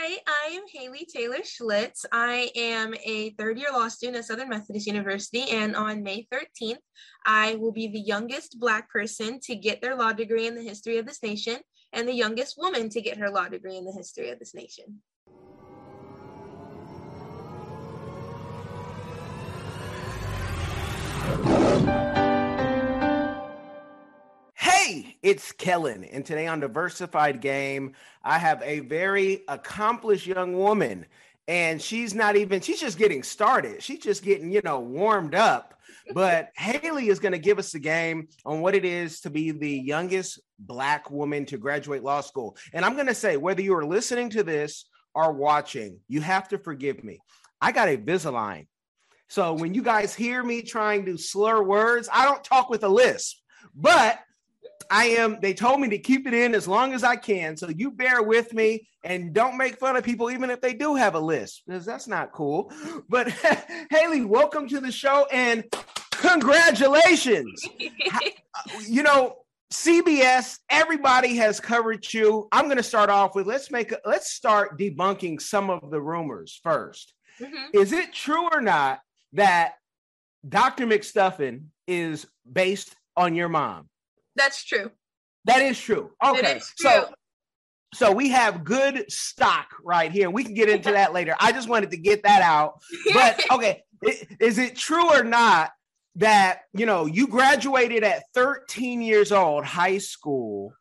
Hi, I am Haley Taylor Schlitz. I am a third year law student at Southern Methodist University, and on May 13th, I will be the youngest Black person to get their law degree in the history of this nation and the youngest woman to get her law degree in the history of this nation. It's Kellen, and today on Diversified Game, I have a very accomplished young woman, and she's not even, she's just getting started. She's just getting, you know, warmed up. But Haley is going to give us the game on what it is to be the youngest Black woman to graduate law school. And I'm going to say, whether you are listening to this or watching, you have to forgive me. I got a Invisalign. So when you guys hear me trying to slur words, I don't talk with a lisp, but I am, they told me to keep it in as long as I can. So you bear with me and don't make fun of people, even if they do have a list, because that's not cool. But Haley, welcome to the show and congratulations. you know, CBS, everybody has covered you. I'm going to start off with let's make a, let's start debunking some of the rumors 1st mm-hmm. Is it true or not that Dr. McStuffin is based on your mom? That's true. That is true. Okay. Is true. So so we have good stock right here. We can get into that later. I just wanted to get that out. But okay, is it true or not that, you know, you graduated at 13 years old, high school,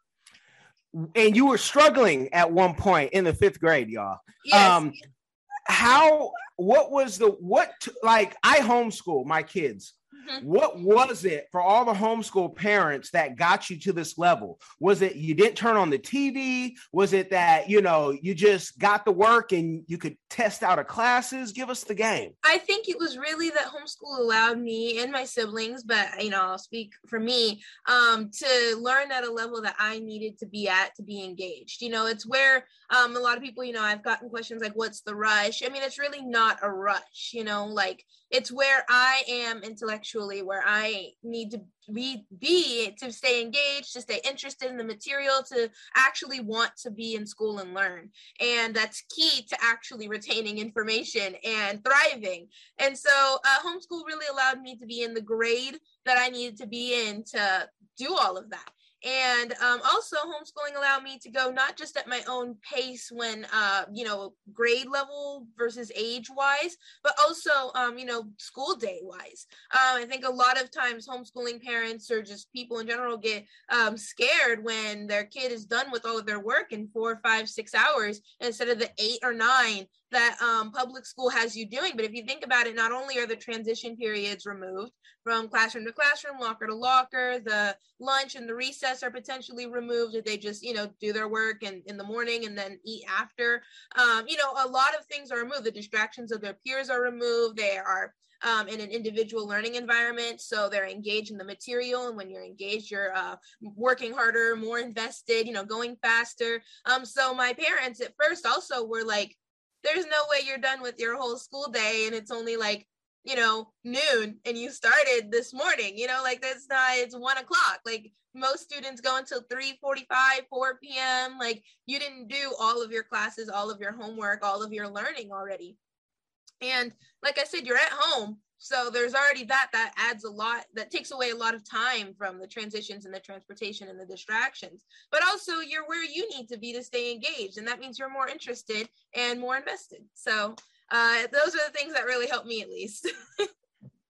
and you were struggling at one point in the 5th grade, y'all. Yes. Um how what was the what like I homeschool my kids. Mm-hmm. What was it for all the homeschool parents that got you to this level? Was it you didn't turn on the TV? Was it that, you know, you just got the work and you could test out of classes? Give us the game. I think it was really that homeschool allowed me and my siblings, but you know, I'll speak for me, um, to learn at a level that I needed to be at to be engaged. You know, it's where um a lot of people, you know, I've gotten questions like, what's the rush? I mean, it's really not a rush, you know, like it's where I am intellectually, where I need to be, be to stay engaged, to stay interested in the material, to actually want to be in school and learn. And that's key to actually retaining information and thriving. And so uh, homeschool really allowed me to be in the grade that I needed to be in to do all of that and um, also homeschooling allowed me to go not just at my own pace when uh, you know grade level versus age wise but also um, you know school day wise. Um, i think a lot of times homeschooling parents or just people in general get um, scared when their kid is done with all of their work in four five six hours instead of the eight or nine that um, public school has you doing. But if you think about it, not only are the transition periods removed from classroom to classroom, locker to locker, the lunch and the recess are potentially removed if they just, you know, do their work and in the morning and then eat after. Um, you know, a lot of things are removed. The distractions of their peers are removed. They are um, in an individual learning environment. So they're engaged in the material. And when you're engaged, you're uh, working harder, more invested, you know, going faster. Um, so my parents at first also were like, there's no way you're done with your whole school day and it's only like you know noon and you started this morning you know like that's not it's one o'clock. Like most students go until 3 45 4 p.m like you didn't do all of your classes all of your homework all of your learning already. And like i said you're at home so there's already that that adds a lot that takes away a lot of time from the transitions and the transportation and the distractions. But also you're where you need to be to stay engaged and that means you're more interested and more invested. So uh, those are the things that really help me at least.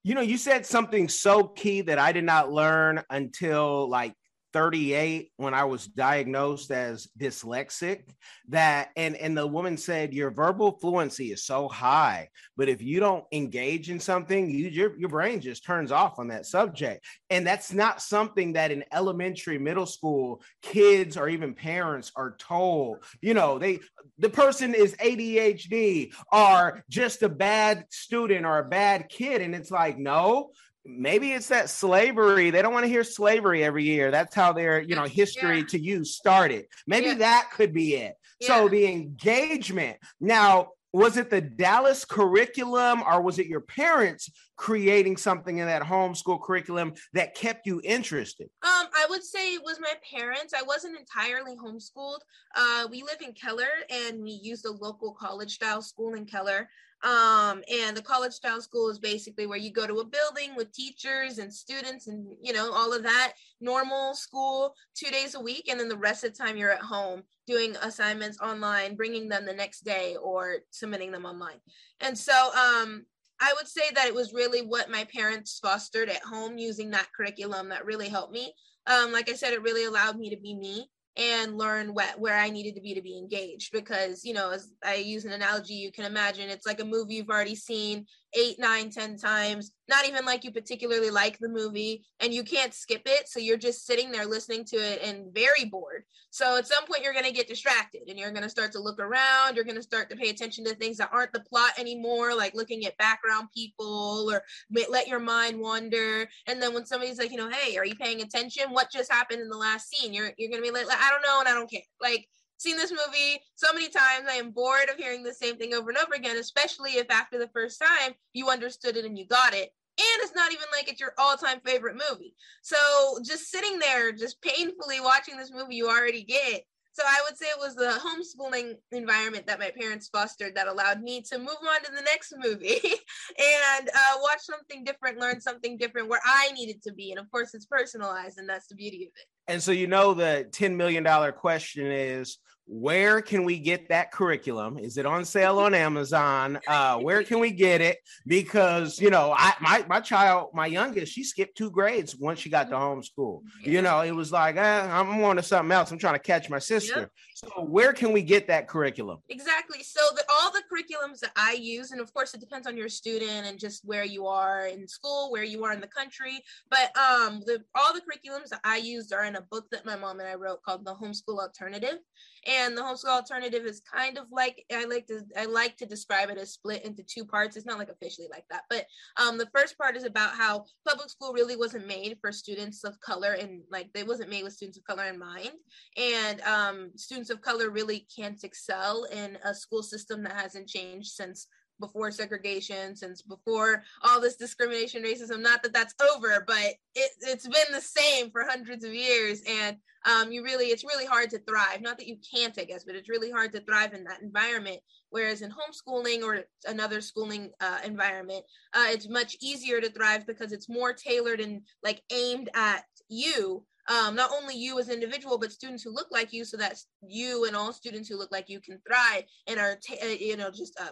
You know you said something so key that i did not learn until like 38 when I was diagnosed as dyslexic that and and the woman said your verbal fluency is so high but if you don't engage in something you your, your brain just turns off on that subject. And that's not something that in elementary middle school kids or even parents are told. You know they the person is ADHD or just a bad student or a bad kid and it's like no maybe it's that slavery they don't want to hear slavery every year that's how their you know history yeah. to you started maybe yeah. that could be it yeah. so the engagement now was it the Dallas curriculum or was it your parents creating something in that homeschool curriculum that kept you interested? Um, I would say it was my parents. I wasn't entirely homeschooled. Uh, we live in Keller and we used a local college style school in Keller. Um, and the college style school is basically where you go to a building with teachers and students and you know all of that normal school two days a week and then the rest of the time you're at home doing assignments online bringing them the next day or submitting them online and so um I would say that it was really what my parents fostered at home using that curriculum that really helped me. Um, like I said, it really allowed me to be me and learn what where I needed to be to be engaged because you know as I use an analogy you can imagine it's like a movie you've already seen eight nine ten times not even like you particularly like the movie and you can't skip it so you're just sitting there listening to it and very bored. So at some point you're going to get distracted and you're going to start to look around you're going to start to pay attention to things that aren't the plot anymore like looking at background people or let your mind wander. And then when somebody's like you know hey are you paying attention? What just happened in the last scene? You're you're going to be like i don't know and i don't care. Like seen this movie so many times. I am bored of hearing the same thing over and over again, especially if after the first time you understood it and you got it. And it's not even like it's your all time favorite movie. So just sitting there, just painfully watching this movie you already get. So I would say it was the homeschooling environment that my parents fostered that allowed me to move on to the next movie and uh, watch something different, learn something different where I needed to be. And of course, it's personalized, and that's the beauty of it. And so, you know, the $10 million question is where can we get that curriculum? Is it on sale on amazon? Uh where can we get it? Because you know i my my child my youngest she skipped two grades once she got to homeschool. Yeah. you know it was like eh, i'm on to something else. I'm trying to catch my sister. Yep. so where can we get that curriculum? Exactly. So the, all the curriculums that i use and of course it depends on your student and just where you are in school where you are in the country. But um the all the curriculums that i used are in a book that my mom and i wrote called the homeschool alternative and the homeschool alternative is kind of like I like to I like to describe it as split into two parts. It's not like officially like that, but um, the first part is about how public school really wasn't made for students of color and like they wasn't made with students of color in mind, and um, students of color really can't excel in a school system that hasn't changed since before segregation, since before all this discrimination, racism. Not that that's over, but it, it's been the same for hundreds of years. And um, you really, it's really hard to thrive. Not that you can't, I guess, but it's really hard to thrive in that environment. Whereas in homeschooling or another schooling uh, environment, uh, it's much easier to thrive because it's more tailored and like aimed at you um, not only you as an individual, but students who look like you, so that you and all students who look like you can thrive and are, t- uh, you know, just uh,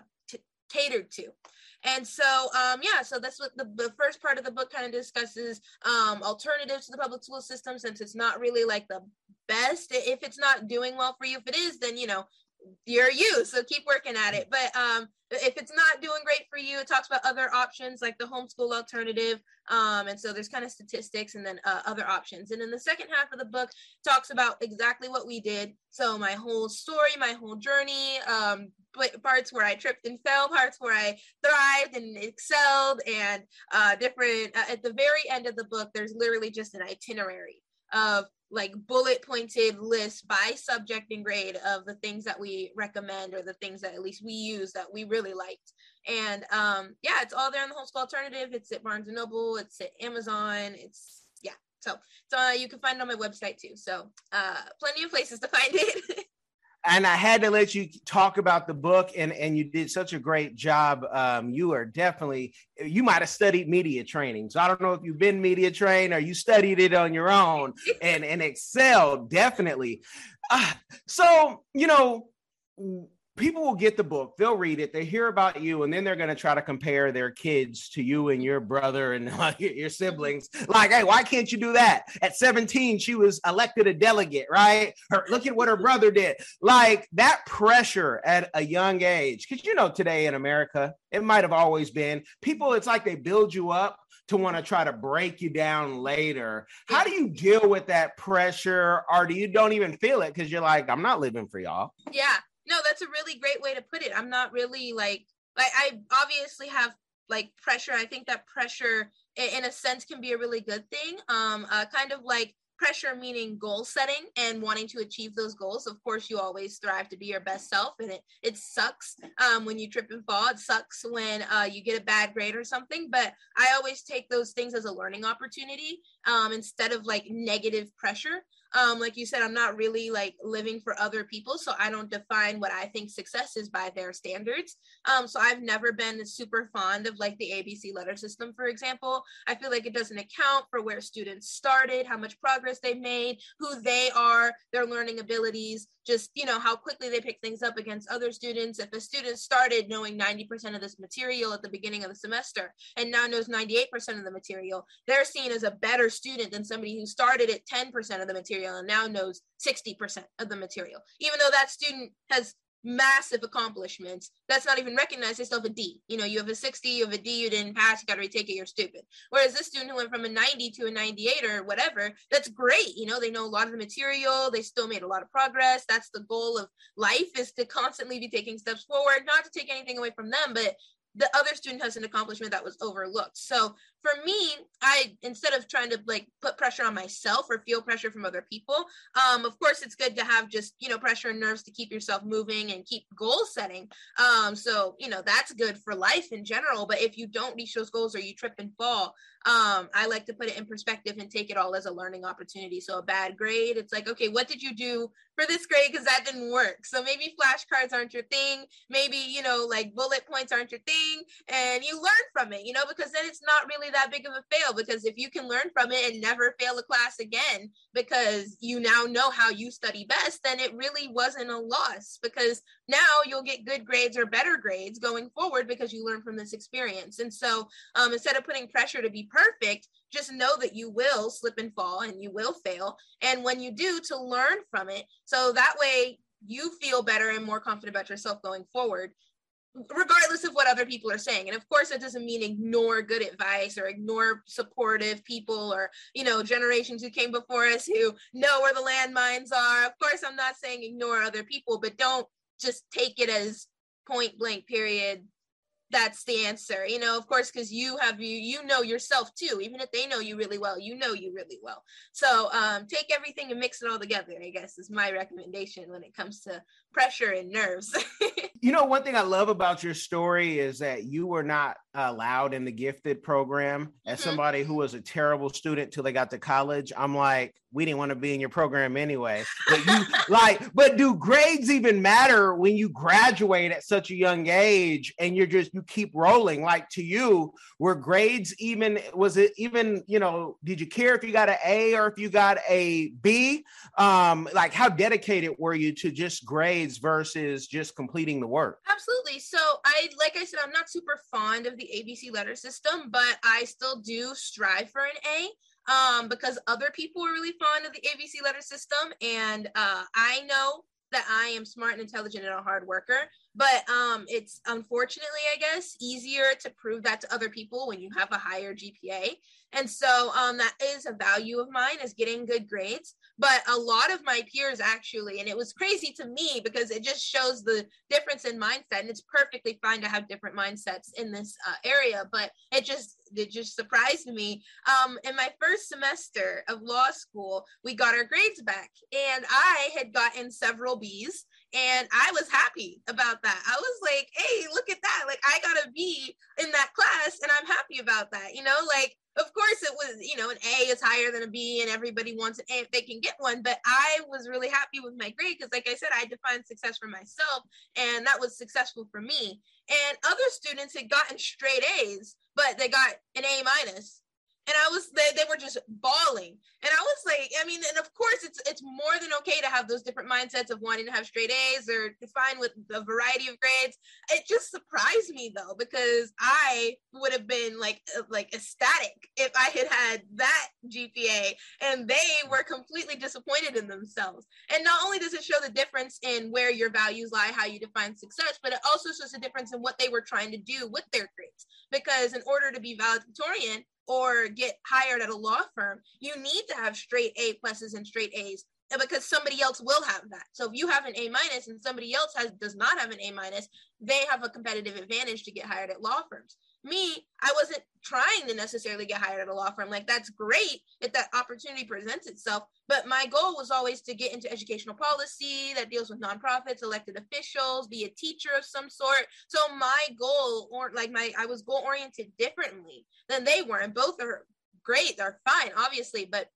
catered to. And so, um, yeah, so that's what the, the first part of the book kind of discusses um, alternatives to the public school system since it's not really like the best. If it's not doing well for you, if it is, then, you know, you're you so keep working at it but um if it's not doing great for you it talks about other options like the homeschool alternative um and so there's kind of statistics and then uh, other options and then the second half of the book talks about exactly what we did so my whole story my whole journey um parts where i tripped and fell parts where i thrived and excelled and uh different uh, at the very end of the book there's literally just an itinerary of like bullet pointed list by subject and grade of the things that we recommend or the things that at least we use that we really liked. And um yeah it's all there in the homeschool alternative. It's at barnes and noble. It's at amazon. It's yeah. So so uh, you can find it on my website too. So uh plenty of places to find it and I had to let you talk about the book, and and you did such a great job. Um, you are definitely you might have studied media training, so I don't know if you've been media trained or you studied it on your own and and excelled definitely. Uh, so you know people will get the book, they'll read it, they hear about you, and then they're going to try to compare their kids to you and your brother and uh, your siblings. Like, hey, why can't you do that? At 17, she was elected a delegate, right? Her, look at what her brother did. Like that pressure at a young age, because you know, today in America, it might have always been people, it's like they build you up to want to try to break you down later. How do you deal with that pressure, or do you don't even feel it because you're like, I'm not living for y'all? Yeah, no, that's a really great way to put it. I'm not really like like I obviously have like pressure. I think that pressure in a sense can be a really good thing. Um uh, kind of like pressure meaning goal setting and wanting to achieve those goals of course you always strive to be your best self and it it sucks um, when you trip and fall it sucks when uh, you get a bad grade or something but i always take those things as a learning opportunity um, instead of like negative pressure um, like you said, I'm not really like living for other people. So I don't define what I think success is by their standards. Um, so I've never been super fond of like the ABC letter system, for example. I feel like it doesn't account for where students started, how much progress they made, who they are, their learning abilities, just, you know, how quickly they pick things up against other students. If a student started knowing 90% of this material at the beginning of the semester and now knows 98% of the material, they're seen as a better student than somebody who started at 10% of the material and now knows 60% of the material. Even though that student has massive accomplishments, that's not even recognized. They still have a D. You know, you have a 60, you have a D, you didn't pass, you got to retake it, you're stupid. Whereas this student who went from a 90 to a 98 or whatever, that's great. You know, they know a lot of the material, they still made a lot of progress. That's the goal of life is to constantly be taking steps forward, not to take anything away from them, but the other student has an accomplishment that was overlooked. So for me, I instead of trying to like put pressure on myself or feel pressure from other people, um, of course it's good to have just you know pressure and nerves to keep yourself moving and keep goal setting. Um, so you know that's good for life in general. But if you don't reach those goals or you trip and fall, um, I like to put it in perspective and take it all as a learning opportunity. So a bad grade, it's like okay, what did you do for this grade because that didn't work. So maybe flashcards aren't your thing. Maybe you know like bullet points aren't your thing, and you learn from it. You know because then it's not really that big of a fail because if you can learn from it and never fail a class again because you now know how you study best, then it really wasn't a loss because now you'll get good grades or better grades going forward because you learn from this experience. And so um, instead of putting pressure to be perfect, just know that you will slip and fall and you will fail. And when you do, to learn from it. So that way you feel better and more confident about yourself going forward regardless of what other people are saying and of course it doesn't mean ignore good advice or ignore supportive people or you know generations who came before us who know where the landmines are of course i'm not saying ignore other people but don't just take it as point blank period that's the answer you know of course because you have you you know yourself too even if they know you really well you know you really well. So um take everything and mix it all together i guess is my recommendation when it comes to pressure and nerves you know one thing i love about your story is that you were not allowed in the gifted program. As mm-hmm. somebody who was a terrible student till they got to college i'm like we didn't want to be in your program anyway. But you like but do grades even matter when you graduate at such a young age and you're just you keep rolling? Like to you were grades even was it even you know did you care if you got an a or if you got a b? Um like how dedicated were you to just grades versus just completing the work absolutely so i like i said i'm not super fond of the ABC letter system, but I still do strive for an A um, because other people are really fond of the ABC letter system. And uh, I know that I am smart and intelligent and a hard worker. But um, it's unfortunately, I guess, easier to prove that to other people when you have a higher GPA. And so um, that is a value of mine is getting good grades. But a lot of my peers actually, and it was crazy to me because it just shows the difference in mindset. And it's perfectly fine to have different mindsets in this uh, area, but it just it just surprised me. Um, in my first semester of law school, we got our grades back, and I had gotten several B's and I was happy about that. I was like, hey, look at that. Like, I got a B in that class, and I'm happy about that. You know, like, of course, it was, you know, an A is higher than a B, and everybody wants an A if they can get one. But I was really happy with my grade because, like I said, I defined success for myself, and that was successful for me. And other students had gotten straight A's, but they got an A minus and I was they, they were just bawling. And I was like, I mean, and of course it's it's more than okay to have those different mindsets of wanting to have straight A's or fine with a variety of grades. It just surprised me though, because I would have been like uh, like ecstatic if I had had that GPA and they were completely disappointed in themselves. And not only does it show the difference in where your values lie, how you define success, but it also shows a difference in what they were trying to do with their grades. Because in order to be valedictorian, or get hired at a law firm, you need to have straight A pluses and straight A's because somebody else will have that. So if you have an A minus and somebody else has does not have an A minus, they have a competitive advantage to get hired at law firms. Me, I wasn't trying to necessarily get hired at a law firm. Like that's great if that opportunity presents itself. But my goal was always to get into educational policy that deals with nonprofits, elected officials, be a teacher of some sort. So my goal or like my I was goal oriented differently than they were. And both are great. They're fine, obviously, but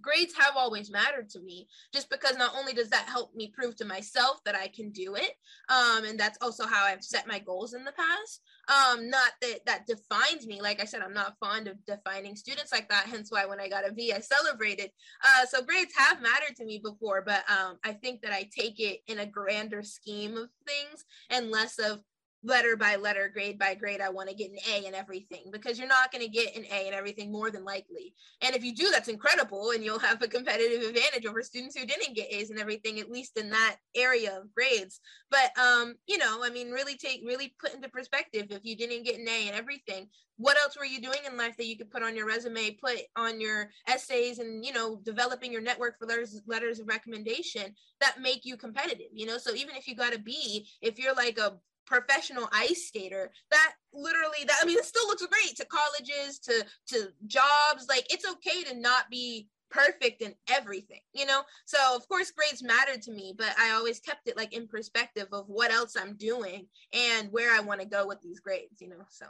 grades have always mattered to me just because not only does that help me prove to myself that I can do it um, and that's also how I've set my goals in the past um, not that that defines me. Like I said I'm not fond of defining students like that hence why when I got a V I celebrated. Uh, so grades have mattered to me before but um, I think that I take it in a grander scheme of things and less of letter by letter, grade by grade, I want to get an A in everything because you're not going to get an A in everything more than likely. And if you do, that's incredible. And you'll have a competitive advantage over students who didn't get A's and everything, at least in that area of grades. But, um, you know, I mean, really take, really put into perspective if you didn't get an A in everything, what else were you doing in life that you could put on your resume, put on your essays and, you know, developing your network for letters, letters of recommendation that make you competitive, you know? So even if you got a B, if you're like a professional ice skater that literally that i mean it still looks great to colleges to to jobs like it's okay to not be perfect in everything you know? So of course grades mattered to me but i always kept it like in perspective of what else i'm doing and where i want to go with these grades you know so.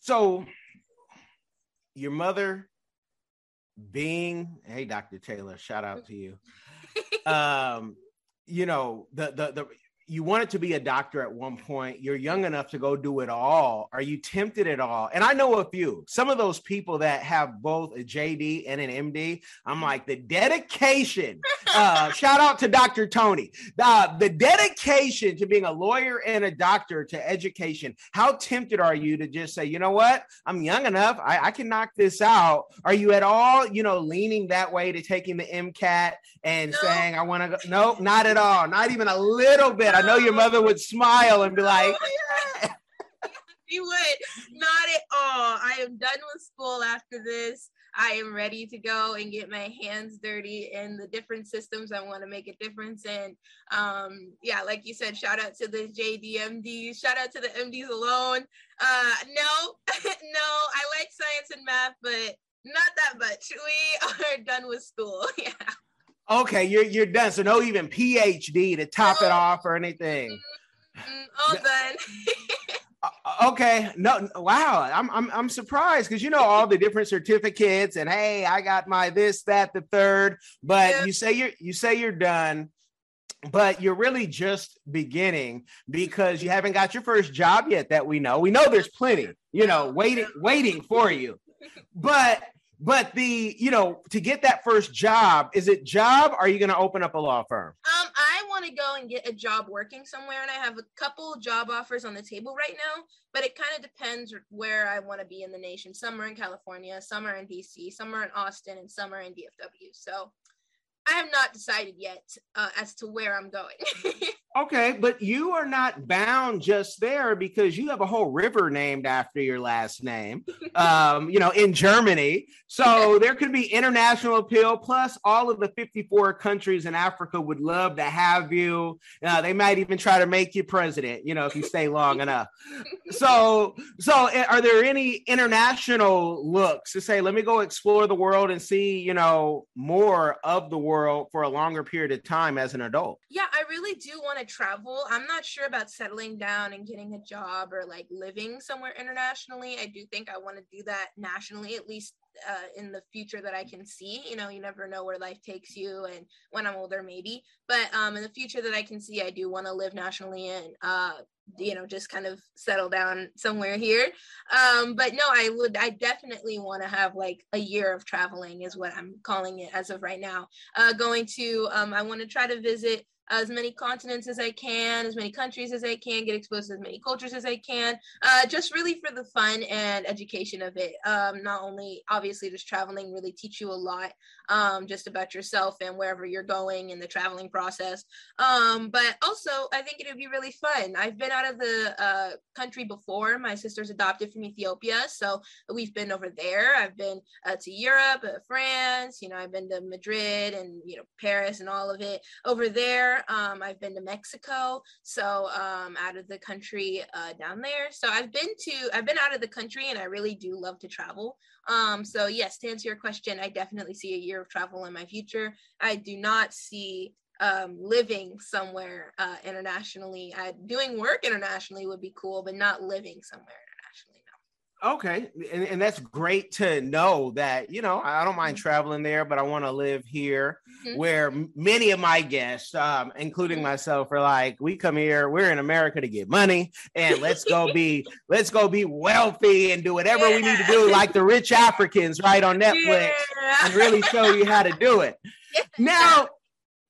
So your mother being hey dr taylor shout out to you. Um you know the the the you wanted to be a doctor at one point. You're young enough to go do it all. Are you tempted at all? And I know a few. Some of those people that have both a JD and an MD. I'm like the dedication. Uh, shout out to Dr. Tony. Uh, the dedication to being a lawyer and a doctor to education. How tempted are you to just say, you know what? I'm young enough. I, I can knock this out. Are you at all, you know, leaning that way to taking the MCAT and no. saying, I want to go? No, not at all. Not even a little bit. I know your mother would smile and be like, oh, yeah. she would. Not at all. I am done with school after this. I am ready to go and get my hands dirty in the different systems I want to make a difference in. Um, yeah, like you said, shout out to the JDMDs, shout out to the MDs alone. Uh, no, no, I like science and math, but not that much. We are done with school. Yeah. Okay, you're you're done. So no even PhD to top it off or anything. All done. Uh, okay, no, wow, I'm I'm I'm surprised because you know all the different certificates and hey, I got my this, that, the third. But yeah. you say you're you say you're done, but you're really just beginning because you haven't got your first job yet. That we know. We know there's plenty, you know, waiting waiting for you. But but the, you know, to get that first job, is it job? are you going to open up a law firm? Um, I want to go and get a job working somewhere, and I have a couple job offers on the table right now. But it kind of depends where I want to be in the nation. Some are in California, some are in DC, some are in Austin, and some are in DFW. So I have not decided yet uh, as to where I'm going. okay, but you are not bound just there because you have a whole river named after your last name, um, you know, in Germany. So there could be international appeal. Plus, all of the 54 countries in Africa would love to have you. Uh, they might even try to make you president, you know, if you stay long enough. So, so eh, are there any international looks to say, let me go explore the world and see, you know, more of the world? World for a longer period of time as an adult. Yeah, I really do want to travel. I'm not sure about settling down and getting a job or like living somewhere internationally. I do think I want to do that nationally, at least uh, in the future that I can see. You know, you never know where life takes you, and when I'm older, maybe. But um, in the future that I can see, I do want to live nationally and uh, you know just kind of settle down somewhere here. Um but no i would i definitely want to have like a year of traveling is what i'm calling it as of right now. Uh going to um i want to try to visit as many continents as I can, as many countries as I can, get exposed to as many cultures as I can, uh, just really for the fun and education of it. Um, not only obviously just traveling really teach you a lot um, just about yourself and wherever you're going in the traveling process, um, but also I think it would be really fun. I've been out of the uh, country before. My sister's adopted from Ethiopia, so we've been over there. I've been uh, to Europe, uh, France. You know, I've been to Madrid and you know Paris and all of it over there Um, I've been to Mexico, so um, out of the country uh, down there. So I've been to, I've been out of the country, and I really do love to travel. Um, so yes, to answer your question, I definitely see a year of travel in my future. I do not see um, living somewhere uh, internationally. I, doing work internationally would be cool, but not living somewhere Okay, and, and that's great to know that you know I don't mind mm-hmm. traveling there, but I want to live here, mm-hmm. where many of my guests, um, including mm-hmm. myself, are like, we come here, we're in America to get money, and let's go be let's go be wealthy and do whatever yeah. we need to do, like the rich Africans, right on Netflix, yeah. and really show you how to do it. Yeah. Now,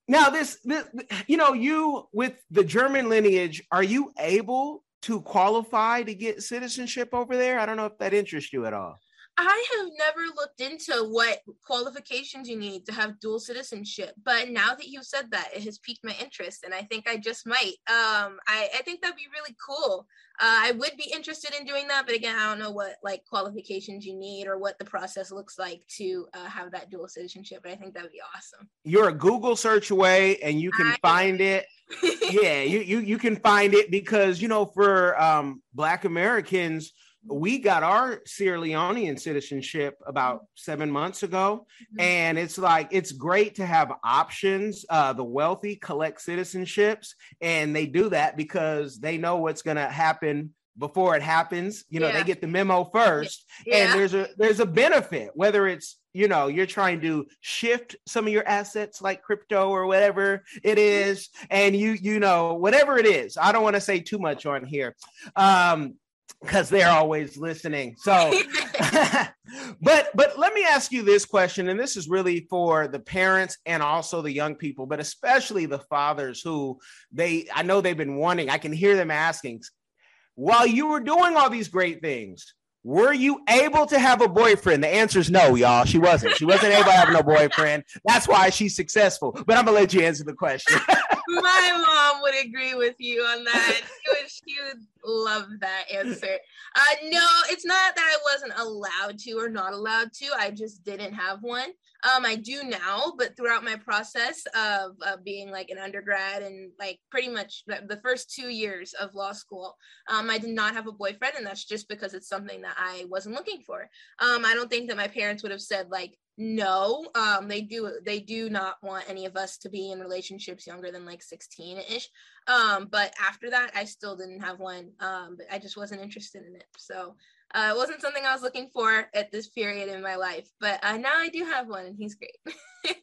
now this, this, you know, you with the German lineage, are you able to qualify to get citizenship over there? I don't know if that interests you at all. I have never looked into what qualifications you need to have dual citizenship, but now that you said that, it has piqued my interest, and I think I just might. Um, I, I think that'd be really cool. Uh, I would be interested in doing that, but again, I don't know what like qualifications you need or what the process looks like to uh, have that dual citizenship. But I think that would be awesome. You're a Google search away, and you can I, find it. yeah, you you you can find it because you know for um, Black Americans we got our Sierra Leonean citizenship about seven months ago. Mm-hmm. And it's like, it's great to have options. Uh, the wealthy collect citizenships, and they do that because they know what's going to happen before it happens you know yeah. they get the memo first yeah. and there's a there's a benefit whether it's you know you're trying to shift some of your assets like crypto or whatever it mm-hmm. and you you know whatever it is i don't want to say too much on here um because they're always listening. So, but but let me ask you this question, and this is really for the parents and also the young people, but especially the fathers who they I know they've been wanting. I can hear them asking, while you were doing all these great things. Were you able to have a boyfriend? The answer is no, y'all. She wasn't. She wasn't able to have no boyfriend. That's why she's successful. But I'm gonna let you answer the question. My mom would agree with you on that. She would, she would love that answer. Uh, no, it's not that I wasn't allowed to or not allowed to. I just didn't have one. Um, I do now, but throughout my process of, being like an undergrad and like pretty much the first two years of law school, um, I did not have a boyfriend, and that's just because it's something that I wasn't looking for. Um, I don't think that my parents would have said like, no um they do they do not want any of us to be in relationships younger than like 16 ish um but after that i still didn't have one um but i just wasn't interested in it. So uh, it wasn't something i was looking for at this period in my life but uh, now i do have one and he's great.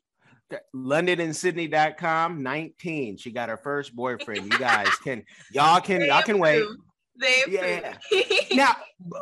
Londonandsydney.com 19 she got her first boyfriend. You guys can y'all can y'all can wait they yeah. now,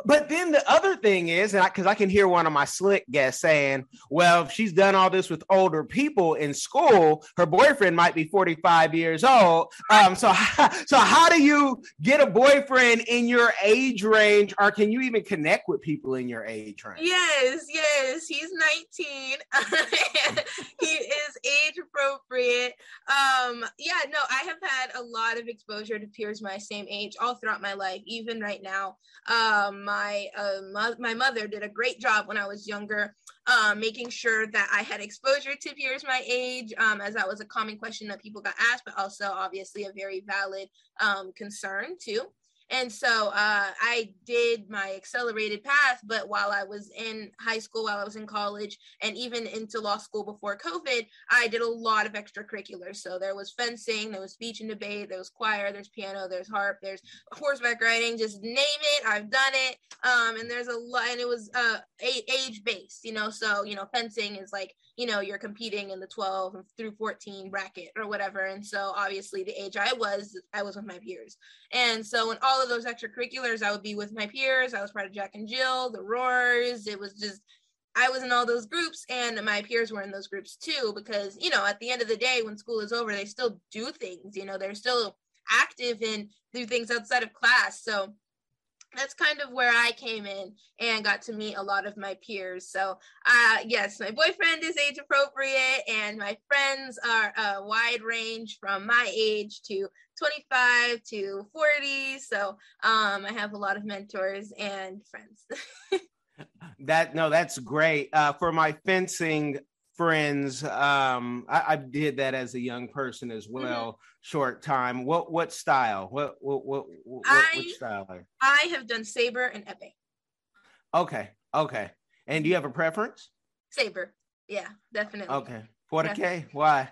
but then the other thing is, and because I, I, can hear one of my slick guests saying, "Well, if she's done all this with older people in school, her boyfriend might be 45 years old." Um, so, so how do you get a boyfriend in your age range, or can you even connect with people in your age range? Yes, yes, he's 19. he is age appropriate. Um, yeah, no, I have had a lot of exposure to peers my same age all throughout my life life even right now um, my uh, mo- my mother did a great job when i was younger um, making sure that i had exposure to peers my age um, as that was a common question that people got asked but also obviously a very valid um, concern too and so uh, I did my accelerated path. But while I was in high school, while I was in college, and even into law school before COVID, I did a lot of extracurriculars. So there was fencing, there was speech and debate, there was choir, there's piano, there's harp, there's horseback riding. Just name it, I've done it. Um, and there's a lot, and it was uh, age based, you know. So you know, fencing is like you know you're competing in the 12 through 14 bracket or whatever. And so obviously the age i was i was with my peers. And so in all of those extracurriculars i would be with my peers. I was part of jack and jill the roars. It was just i was in all those groups and my peers were in those groups too because you know at the end of the day when school is over they still do things you know they're still active and do things outside of class. So that's kind of where I came in and got to meet a lot of my peers. So, uh, yes, my boyfriend is age appropriate, and my friends are a wide range from my age to 25 to 40. So, um, I have a lot of mentors and friends. that no, that's great. Uh, for my fencing friends. Um, I, I, did that as a young person as mm-hmm. well. Mm-hmm. Short time. What what style? What what what, what I, style? I have done saber and epee. Okay. Okay. And do you have a preference? Saber. Yeah, definitely. Okay. For the K, why?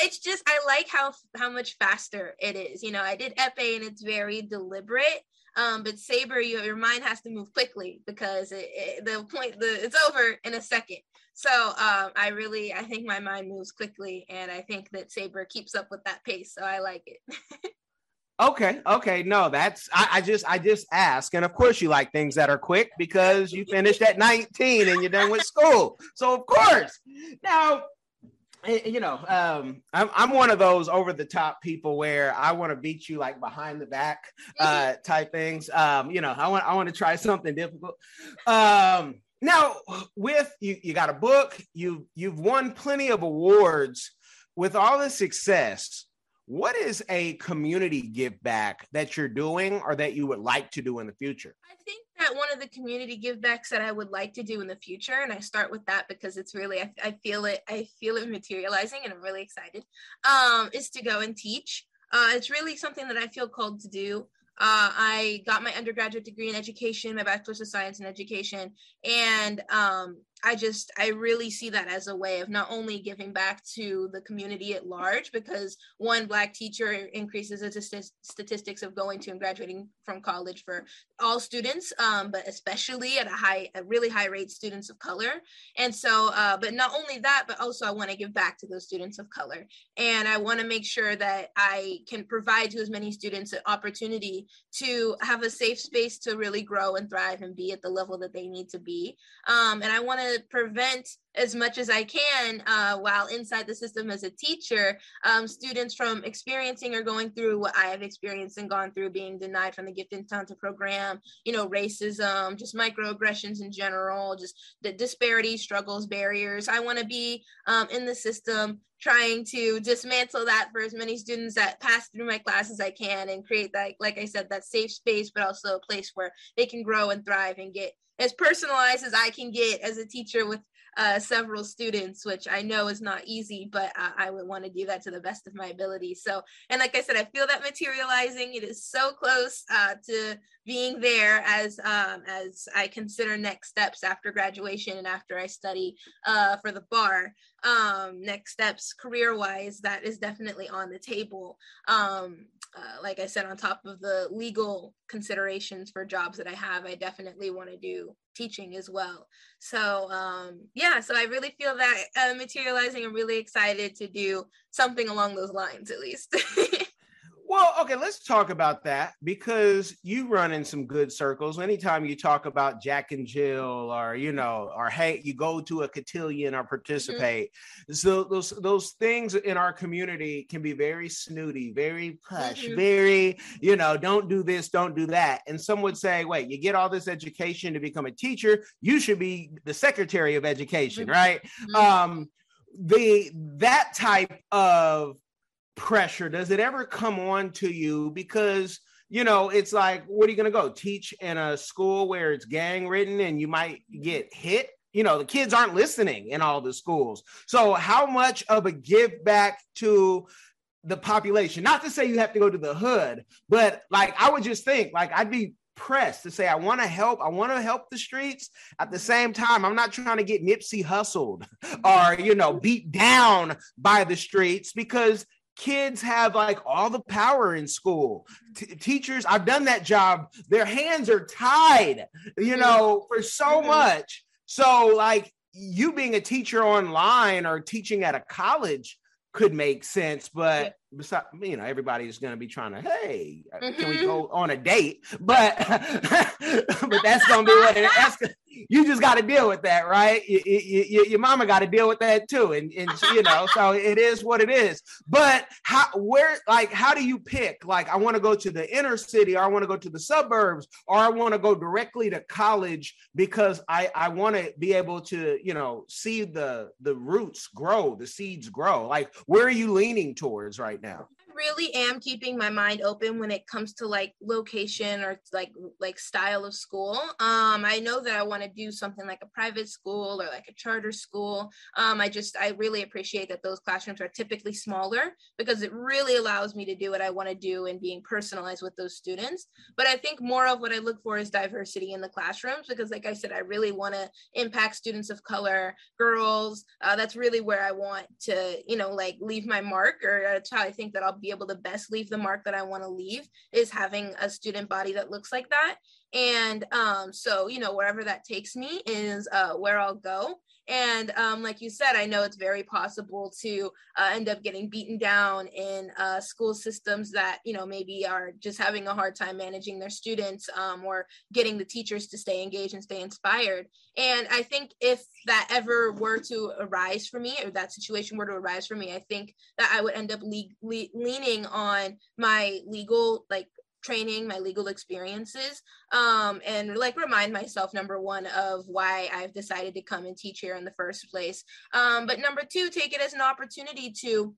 it's just I like how how much faster it is. You know, I did epee and it's very deliberate. Um, but saber, you, your mind has to move quickly because it, it, the point the it's over in a second. So um, I really I think my mind moves quickly, and I think that saber keeps up with that pace. So I like it. Okay, okay. No, that's I, I, just I just ask. And of course you like things that are quick because you finished at 19 and you're done with school. So of course. Now, eh, you know, um, I'm I'm one of those over the top people where I want to beat you like behind the back uh mm-hmm. type things. Um, you know, I want I want to try something difficult. Um now with you you got a book, you you've won plenty of awards with all the success what is a community give back that you're doing or that you would like to do in the future? I think that one of the community give backs that I would like to do in the future, and I start with that because it's really I, I feel it I feel it materializing, and I'm really excited. Um, is to go and teach. Uh, it's really something that I feel called to do. Uh, I got my undergraduate degree in education, my bachelor's of science in education, and um, I just I really see that as a way of not only giving back to the community at large because one black teacher increases the statistics of going to and graduating from college for all students, um, but especially at a high, a really high rate students of color. And so, uh, but not only that, but also I want to give back to those students of color, and I want to make sure that I can provide to as many students an opportunity to have a safe space to really grow and thrive and be at the level that they need to be. Um, and I want to prevent as much as I can uh, while inside the system as a teacher, um, students from experiencing or going through what I have experienced and gone through being denied from the Gifted and Talented program, you know, racism, just microaggressions in general, just the disparities, struggles, barriers. I want to be um, in the system trying to dismantle that for as many students that pass through my class as I can and create that, like I said, that safe space, but also a place where they can grow and thrive and get as personalized as I can get as a teacher with uh, several students, which I know is not easy, but I, I would want to do that to the best of my ability. So, and like I said, I feel that materializing. It is so close uh, to being there as um, as I consider next steps after graduation and after I study uh, for the bar. Um, next steps career wise, that is definitely on the table. Um, uh, like I said, on top of the legal considerations for jobs that I have, I definitely want to do teaching as well. So um, yeah, so I really feel that uh, materializing. I'm really excited to do something along those lines, at least. Well, okay, let's talk about that because you run in some good circles. Anytime you talk about Jack and Jill, or you know, or hey, you go to a cotillion or mm-hmm. participate. Mm-hmm. So those those things in our community can be very snooty, very push, mm-hmm. very you know, don't do this, don't do that. And some would say, wait, you get all this education to become a teacher, you should be the secretary of education, mm-hmm. right? Mm-hmm. Um, the that type of pressure? Does it ever come on to you? Because you know it's like what are you going to go teach in a school where it's gang ridden and you might get hit? You know the kids aren't listening in all the schools. So how much of a give back to the population? Not to say you have to go to the hood but like i would just think like i'd be pressed to say i want to help i want to help the streets. At the same time i'm not trying to get nipsey hustled or you know beat down by the streets because kids have like all the power in school T- teachers i've done that job their hands are tied you know for so much so like you being a teacher online or teaching at a college could make sense but besides, you know, everybody's going to be trying to, hey, mm-hmm. can we mm-hmm. go on a date? But, but that's going to be what it is. You just got to deal with that, right? You, you, you, your mama got to deal with that too, and and you know, so it is what it is. But how, where, like, how do you pick? Like, I want to go to the inner city, or I want to go to the suburbs, or I want to go directly to college because I I want to be able to, you know, see the the roots grow, the seeds grow. Like, where are you leaning towards right now? Really am keeping my mind open when it comes to like location or like like style of school. Um, I know that I want to do something like a private school or like a charter school. Um, I just I really appreciate that those classrooms are typically smaller because it really allows me to do what I want to do and being personalized with those students. But I think more of what I look for is diversity in the classrooms because, like I said, I really want to impact students of color, girls. Uh, that's really where I want to, you know, like leave my mark, or that's how I think that I'll be able to best leave the mark that I want to leave is having a student body that looks like that. And um, so, you know, wherever that takes me is uh, where I'll go. And um, like you said, I know it's very possible to uh, end up getting beaten down in uh, school systems that, you know, maybe are just having a hard time managing their students um, or getting the teachers to stay engaged and stay inspired. And I think if that ever were to arise for me, or that situation were to arise for me, I think that I would end up le- le- leaning on my legal, like training, my legal experiences, um, and like remind myself number one of why I've decided to come and teach here in the first place. Um, but number two, take it as an opportunity to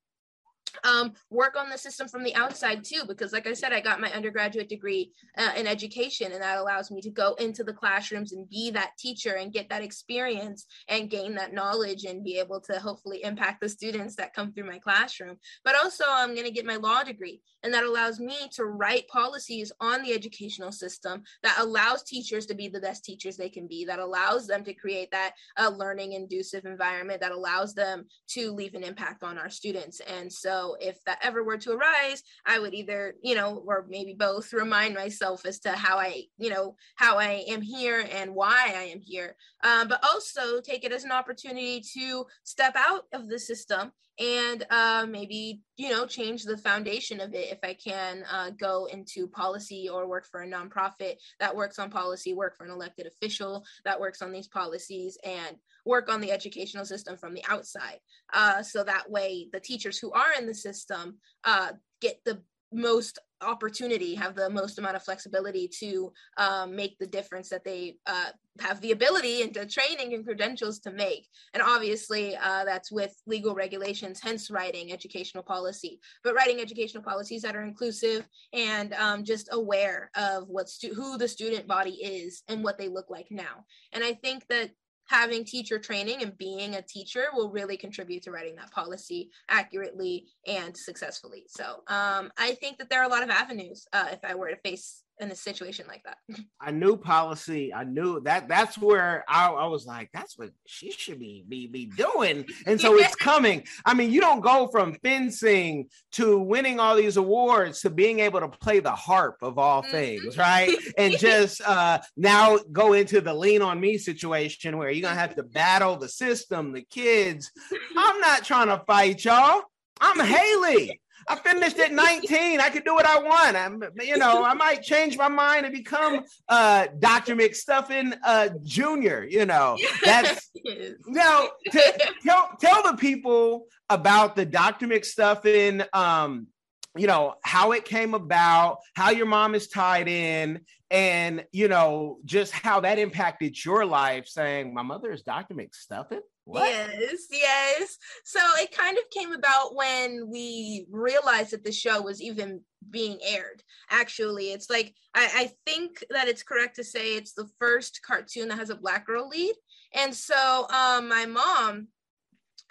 um, work on the system from the outside too because like i said i got my undergraduate degree uh, in education and that allows me to go into the classrooms and be that teacher and get that experience and gain that knowledge and be able to hopefully impact the students that come through my classroom. But also i'm going to get my law degree and that allows me to write policies on the educational system that allows teachers to be the best teachers they can be that allows them to create that uh, learning inducive environment that allows them to leave an impact on our students. And so if that ever were to arise, I would either, you know, or maybe both remind myself as to how I, you know, how I am here and why I am here. Um, but also take it as an opportunity to step out of the system and uh, maybe you know change the foundation of it if i can uh, go into policy or work for a nonprofit that works on policy work for an elected official that works on these policies and work on the educational system from the outside. Uh, so that way the teachers who are in the system uh, get the most opportunity have the most amount of flexibility to um, make the difference that they uh, have the ability and the training and credentials to make. And obviously uh, that's with legal regulations hence writing educational policy. But writing educational policies that are inclusive and um, just aware of what stu- who the student body is and what they look like now. And i think that having teacher training and being a teacher will really contribute to writing that policy accurately and successfully. So um, I think that there are a lot of avenues uh, if I were to face in a situation like that. I knew policy. I knew that that's where I, I was like, that's what she should be be be doing. And so it's coming. I mean, you don't go from fencing to winning all these awards to being able to play the harp of all mm-hmm. things, right? and just uh now go into the lean on me situation where you're gonna have to battle the system, the kids. I'm not trying to fight y'all. I'm Haley. I finished at 19. I could do what I want. I'm, you know, I might change my mind and become uh, Dr. McStuffin uh, Jr. You know, that's now know, tell tell the people about the Dr. McStuffin. Um, you know how it came about, how your mom is tied in, and you know just how that impacted your life. Saying my mother is Dr. McStuffin. What? Yes, yes. So it kind of came about when we realized that the show was even being aired. Actually, it's like I, I think that it's correct to say it's the first cartoon that has a black girl lead. And so um, my mom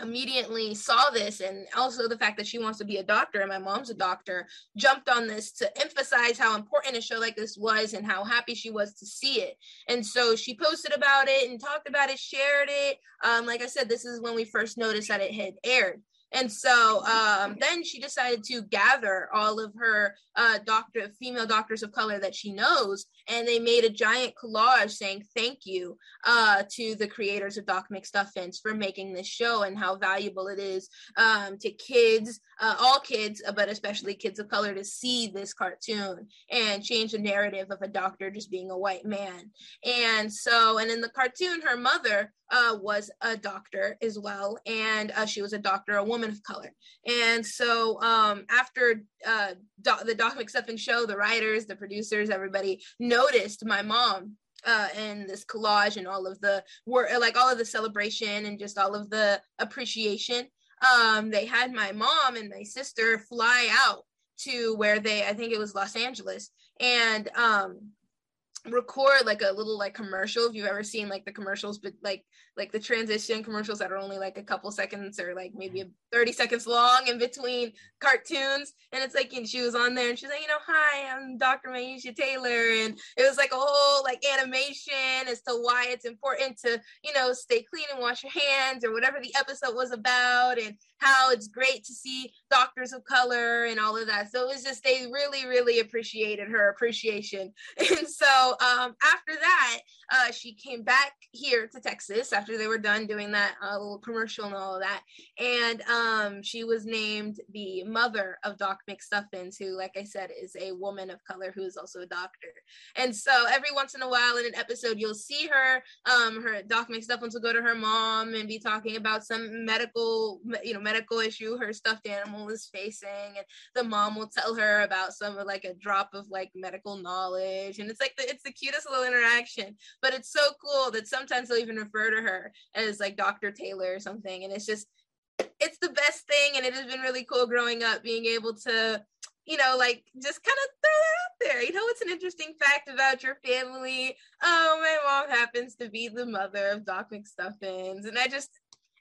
immediately saw this and also the fact that she wants to be a doctor and my mom's a doctor jumped on this to emphasize how important a show like this was and how happy she was to see it. And so she posted about it and talked about it shared it. Um, like i said this is when we first noticed that it had aired and so um, then she decided to gather all of her uh, doctor, female doctors of color that she knows, and they made a giant collage saying thank you uh, to the creators of Doc McStuffins for making this show and how valuable it is um, to kids, uh, all kids, but especially kids of color, to see this cartoon and change the narrative of a doctor just being a white man. And so, and in the cartoon, her mother uh, was a doctor as well, and uh, she was a doctor, a woman of color. And so um, after uh, Do- the Doc McStuffin show, the writers, the producers, everybody noticed my mom uh, and this collage and all of the work, like all of the celebration and just all of the appreciation. Um, they had my mom and my sister fly out to where they I think it was Los Angeles. And um record like a little like commercial if you've ever seen like the commercials but like like the transition commercials that are only like a couple seconds or like maybe mm-hmm. 30 seconds long in between cartoons and it's like and she was on there and she's like you know hi i'm dr Myiesha taylor and it was like a whole like animation as to why it's important to you know stay clean and wash your hands or whatever the episode was about and how it's great to see doctors of color and all of that. So it was just they really really appreciated her appreciation. And so um, after that, uh, she came back here to Texas after they were done doing that uh, little commercial and all of that. And um, she was named the mother of Doc McStuffins, who, like I said, is a woman of color who is also a doctor. And so every once in a while in an episode, you'll see her, um, her Doc McStuffins will go to her mom and be talking about some medical, you know, medical issue her stuffed animal is facing. And the mom will tell her about some like a drop of like medical knowledge. And it's like, it's the cutest little interaction but it's so cool that sometimes they'll even refer to her as like Dr. Taylor or something. And it's just, it's the best thing. And it has been really cool growing up being able to, you know, like just kind of throw that out there. You know, it's an interesting fact about your family. Oh, my mom happens to be the mother of Doc McStuffins. And I just,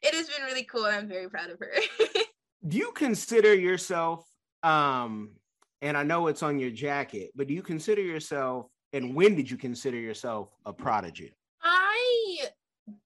it has been really cool. I'm very proud of her. do you consider yourself, um, and I know it's on your jacket, but do you consider yourself and when did you consider yourself a prodigy? I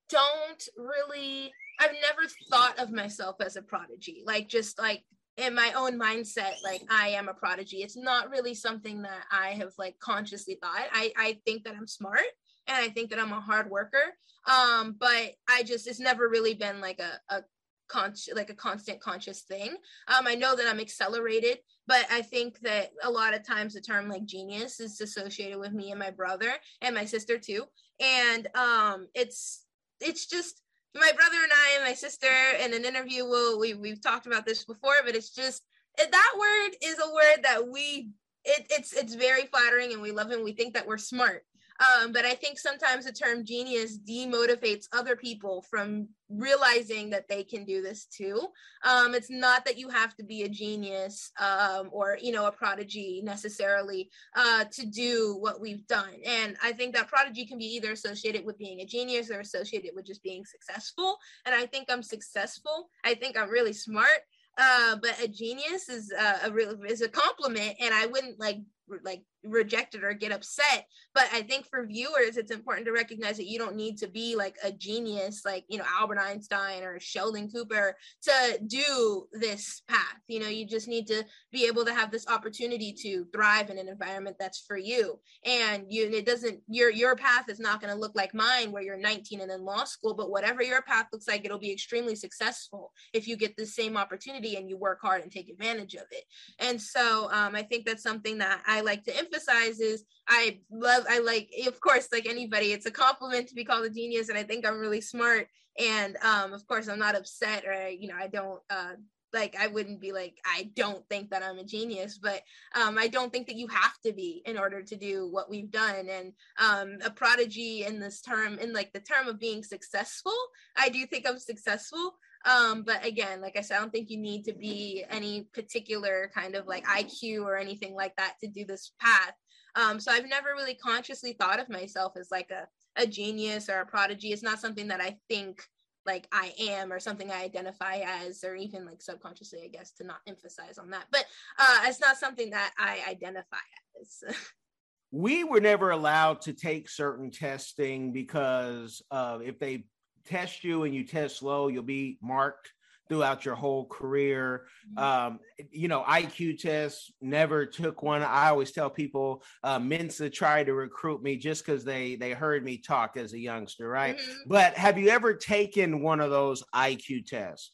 don't really I've never thought of myself as a prodigy. Like just like in my own mindset like I am a prodigy. It's not really something that I have like consciously thought. I I think that I'm smart and I think that I'm a hard worker. Um but I just it's never really been like a a con- like a constant conscious thing. Um, I know that I'm accelerated, but I think that a lot of times the term like genius is associated with me and my brother and my sister too. And um, it's it's just my brother and I and my sister in an interview. Will we we've talked about this before, but it's just that word is a word that we it, it's it's very flattering and we love. And we think that we're smart um, but I think sometimes the term genius demotivates other people from realizing that they can do this too. Um, it's not that you have to be a genius um, or you know a prodigy necessarily uh, to do what we've done. And I think that prodigy can be either associated with being a genius or associated with just being successful. And I think I'm successful. I think I'm really smart. Uh, but a genius is uh, a real is a compliment, and I wouldn't like like reject it or get upset. But i think for viewers it's important to recognize that you don't need to be like a genius like you know albert einstein or sheldon cooper to do this path. You know you just need to be able to have this opportunity to thrive in an environment that's for you. And you it doesn't your your path is not going to look like mine where you're 19 and in law school but whatever your path looks like it'll be extremely successful if you get the same opportunity and you work hard and take advantage of it. And so um, i think that's something that i like to emphasize emphasizes I love, I like, of course, like anybody, it's a compliment to be called a genius. And I think I'm really smart. And um, of course, I'm not upset or, you know, I don't, uh, like I wouldn't be like I don't think that I'm a genius, but um, I don't think that you have to be in order to do what we've done. And um, a prodigy in this term, in like the term of being successful, I do think I'm successful. Um, but again, like I said, I don't think you need to be any particular kind of like IQ or anything like that to do this path. Um, so I've never really consciously thought of myself as like a, a genius or a prodigy. It's not something that I think like I am or something I identify as, or even like subconsciously, I guess, to not emphasize on that. But uh, it's not something that I identify as. we were never allowed to take certain testing because uh, if they test you and you test low, you'll be marked throughout your whole career. Mm-hmm. Um, you know, IQ tests, never took one. I always tell people uh, Mensa tried to recruit me just because they they heard me talk as a youngster, right? Mm-hmm. But have you ever taken one of those IQ tests?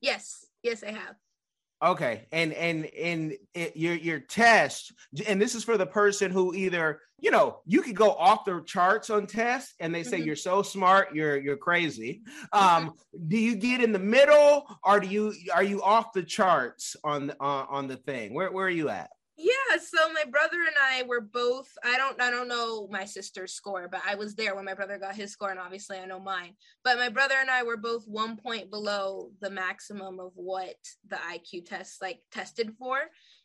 Yes, yes, I have. Okay, and and and it, your your test, and this is for the person who either you know you could go off the charts on tests, and they say mm-hmm. you're so smart, you're you're crazy. Um, do you get in the middle, or do you are you off the charts on uh, on the thing? Where where are you at? Yeah, so my brother and I were both I don't I don't know my sister's score, but I was there when my brother got his score and obviously I know mine. But my brother and I were both 1 point below the maximum of what the IQ test like tested for.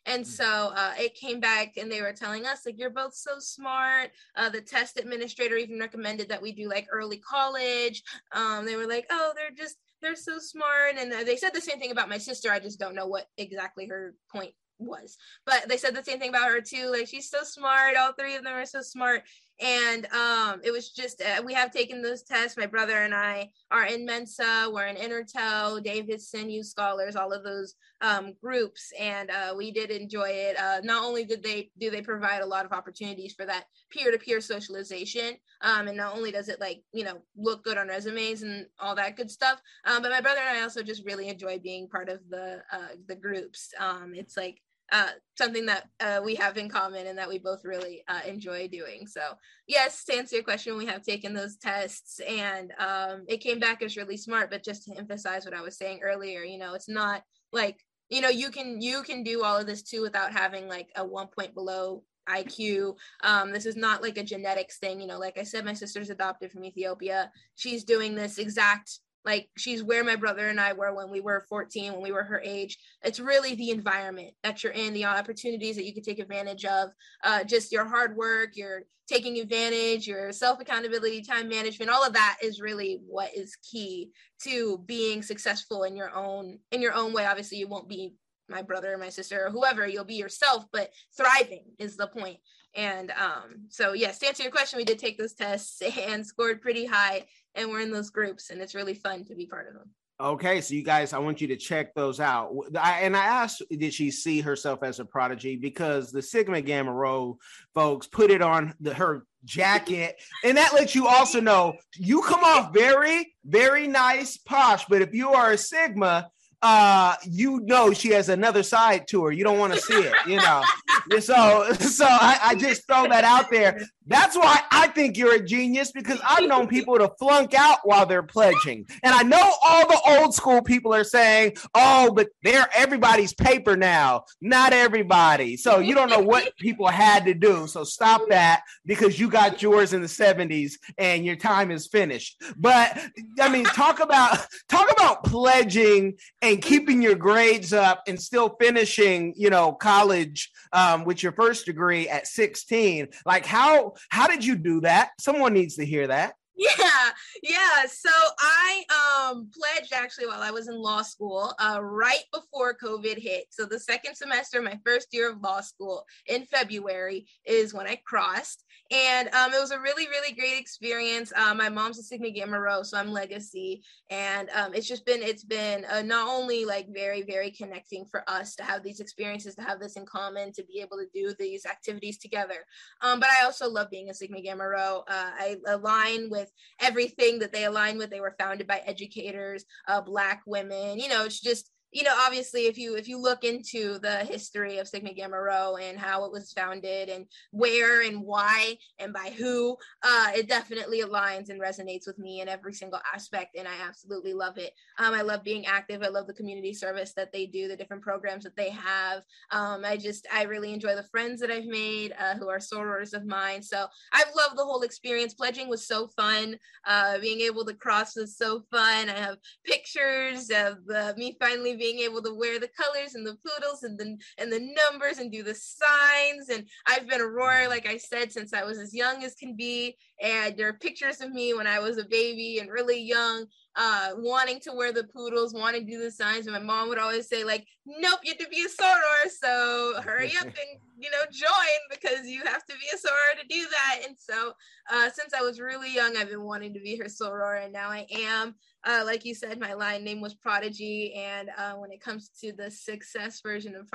And mm. so uh, it came back and they were telling us like you're both so smart. Uh, the test administrator even recommended that we do like early college. Um, they were like, "Oh, they're just they're so smart." And they said the same thing about my sister. I just don't know what exactly her point was. But they said the same thing about her too. Like she's so smart. All three of them are so smart. And um, it was just uh, we have taken those tests. My brother and I are in Mensa. We're in Intertel, Davidson, U Scholars, all of those um, groups, and uh, we did enjoy it. Uh, not only did they do they provide a lot of opportunities for that peer-to-peer socialization, um, and not only does it like you know look good on resumes and all that good stuff, um, but my brother and I also just really enjoy being part of the uh, the groups. Um, it's like uh, something that uh, we have in common and that we both really uh, enjoy doing. So, yes, to answer your question, we have taken those tests and um, it came back as really smart. But just to emphasize what I was saying earlier, you know, it's not like you know you can you can do all of this too without having like a one point below IQ. Um, this is not like a genetics thing. You know, like I said, my sister's adopted from Ethiopia. She's doing this exact like she's where my brother and I were when we were 14, when we were her age. It's really the environment that you're in, the opportunities that you can take advantage of, uh, just your hard work, your taking advantage, your self accountability, time management, all of that is really what is key to being successful in your own in your own way. Obviously, you won't be my brother or my sister or whoever, you'll be yourself, but thriving is the point. And um, so, yes, to answer your question, we did take those tests and scored pretty high, and we're in those groups, and it's really fun to be part of them. Okay, so you guys, I want you to check those out. I, and I asked, did she see herself as a prodigy? Because the Sigma Gamma Rho folks put it on the, her jacket, and that lets you also know you come off very, very nice, posh. But if you are a Sigma, uh, you know she has another side to her. You don't want to see it, you know. so, so I, I just throw that out there. That's why I think you're a genius because I've known people to flunk out while they're pledging. And I know all the old school people are saying, oh, but they're everybody's paper now. Not everybody. So you don't know what people had to do. So stop that because you got yours in the 70s and your time is finished. But I mean, talk about talk about pledging and keeping your grades up and still finishing, you know, college um, with your first degree at 16. Like how how did you do that? Someone needs to hear that. Yeah, yeah. So I um pledged actually while I was in law school, uh, right before COVID hit. So the second semester, my first year of law school in February is when I crossed. And um, it was a really, really great experience. Uh, my mom's a Sigma Gamma Rho, so I'm legacy. And um, it's just been, it's been uh, not only like very, very connecting for us to have these experiences, to have this in common, to be able to do these activities together. Um, but I also love being a Sigma Gamma Rho. Uh, I align with everything that they align with. They were founded by educators, uh, Black women. You know, it's just you know obviously if you if you look into the history of sigma gamma rho and how it was founded and where and why and by who uh it definitely aligns and resonates with me in every single aspect and i absolutely love it. Um i love being active. I love the community service that they do the different programs that they have. Um i just i really enjoy the friends that i've made uh, who are sorors of mine. So i've loved the whole experience. Pledging was so fun. Uh being able to cross was so fun. I have pictures of uh, me finally being able to wear the colors and the poodles and the and the numbers and do the signs. And I've been a roar, like I said, since I was as young as can be. And there are pictures of me when I was a baby and really young, uh, wanting to wear the poodles, wanting to do the signs. And my mom would always say, like, nope, you have to be a soror. So hurry up and, you know, join because you have to be a soror to do that. And so uh, since I was really young, I've been wanting to be her soror. And now I am. Uh, like you said, my line name was Prodigy. And uh, when it comes to the success version of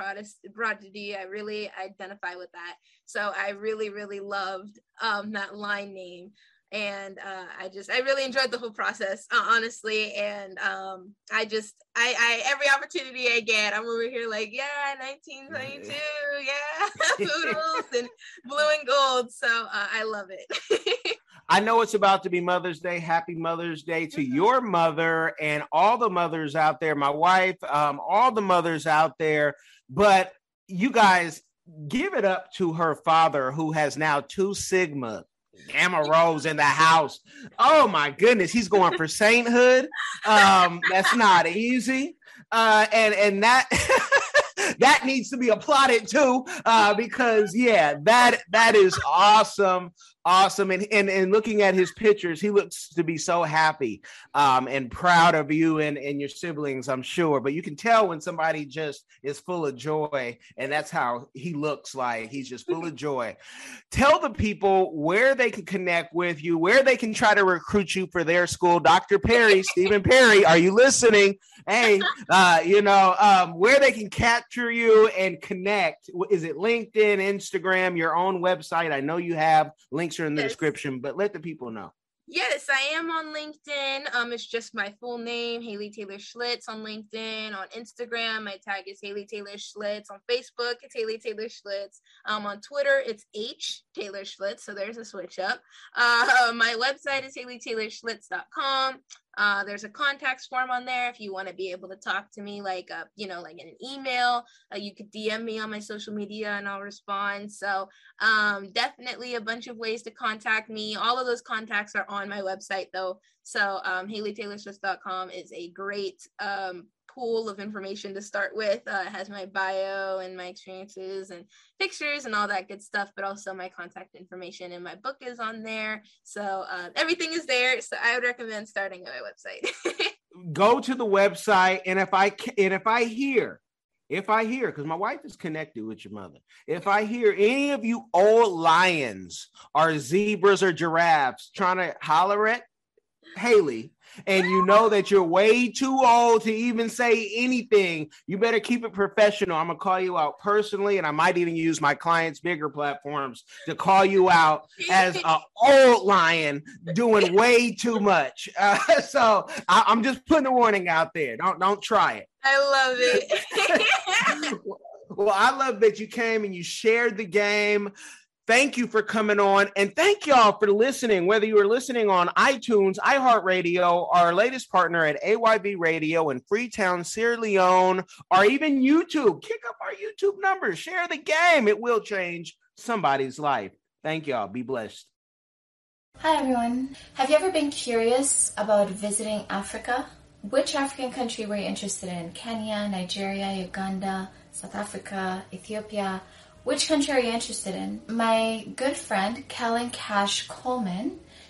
Prodigy, I really identify with that. So I really, really loved um, that line name and uh, I just I really enjoyed the whole process, uh, honestly. And um, I just I, I every opportunity I get, I'm over here like yeah, 1922, yeah, poodles and blue and gold. So uh, I love it. I know it's about to be Mother's Day. Happy Mother's Day to mm-hmm. your mother and all the mothers out there, my wife, um, all the mothers out there. But you guys, give it up to her father who has now two Sigma Gamma Rhos in the house. Oh my goodness, he's going for sainthood. Um, that's not easy. Uh, and and that that needs to be applauded too, uh, because yeah, that that is awesome awesome. And, and and looking at his pictures, he looks to be so happy um, and proud of you and, and your siblings, I'm sure. But you can tell when somebody just is full of joy, and that's how he looks like. He's just full of joy. Tell the people where they can connect with you, where they can try to recruit you for their school. Dr. Perry, Stephen Perry, are you listening? Hey, uh, you know, um, where they can capture you and connect. Is it LinkedIn, Instagram, your own website? I know you have links links are in the yes. description, but let the people know. Yes, I am on LinkedIn. Um, it's just my full name, Haley Taylor Schlitz on LinkedIn. On Instagram, my tag is Haley Taylor Schlitz. On Facebook, it's Haley Taylor Schlitz. Um, on Twitter, it's H Taylor Schlitz. So there's a switch up. Uh, my website is haleytaylorschlitz.com. Uh, there's a contacts form on there if you want to be able to talk to me, like uh, you know, like in an email. Uh, you could DM me on my social media and I'll respond. So um, definitely a bunch of ways to contact me. All of those contacts are on my website though. So um, HaleyTaylorSchlitz.com is a great um, pool of information to start with. Uh, it has my bio and my experiences and pictures and all that good stuff, but also my contact information and my book is on there. So uh, everything is there. So I would recommend starting at my website. Go to the website, and if I and if I hear if I hear, because my wife is connected with your mother, if I hear any of you old lions or zebras or giraffes trying to holler at Haley, and you know that you're way too old to even say anything, you better keep it professional. I'm gonna call you out personally, and I might even use my clients' bigger platforms to call you out as an old lion doing way too much. Uh, so I, I'm just putting a warning out there. Don't don't try it. I love it. well, I love that you came and you shared the game. Thank you for coming on. And thank y'all for listening, whether you are listening on iTunes, iHeartRadio, our latest partner at AYB Radio in Freetown, Sierra Leone, or even YouTube. Kick up our YouTube numbers. Share the game. It will change somebody's life. Thank y'all. Be blessed. Hi, everyone. Have you ever been curious about visiting Africa? Which African country were you interested in? Kenya, Nigeria, Uganda, South Africa, Ethiopia? Which country are you interested in? My good friend, Kellen Cash Coleman,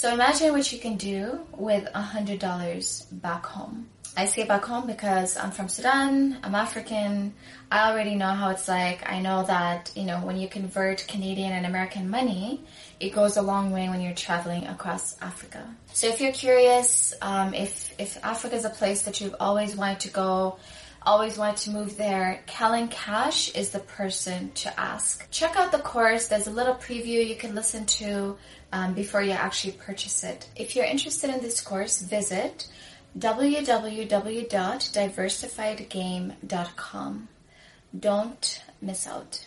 So imagine what you can do with a $100 back home. I say back home because I'm from Sudan, I'm African, I already know how it's like. I know that, you know, when you convert Canadian and American money, it goes a long way when you're traveling across Africa. So if you're curious, um, if, if Africa is a place that you've always wanted to go, always wanted to move there, Kellen Cash is the person to ask. Check out the course. There's a little preview you can listen to um, before you actually purchase it. If you're interested in this course, visit www.diversifiedgame.com. Don't miss out.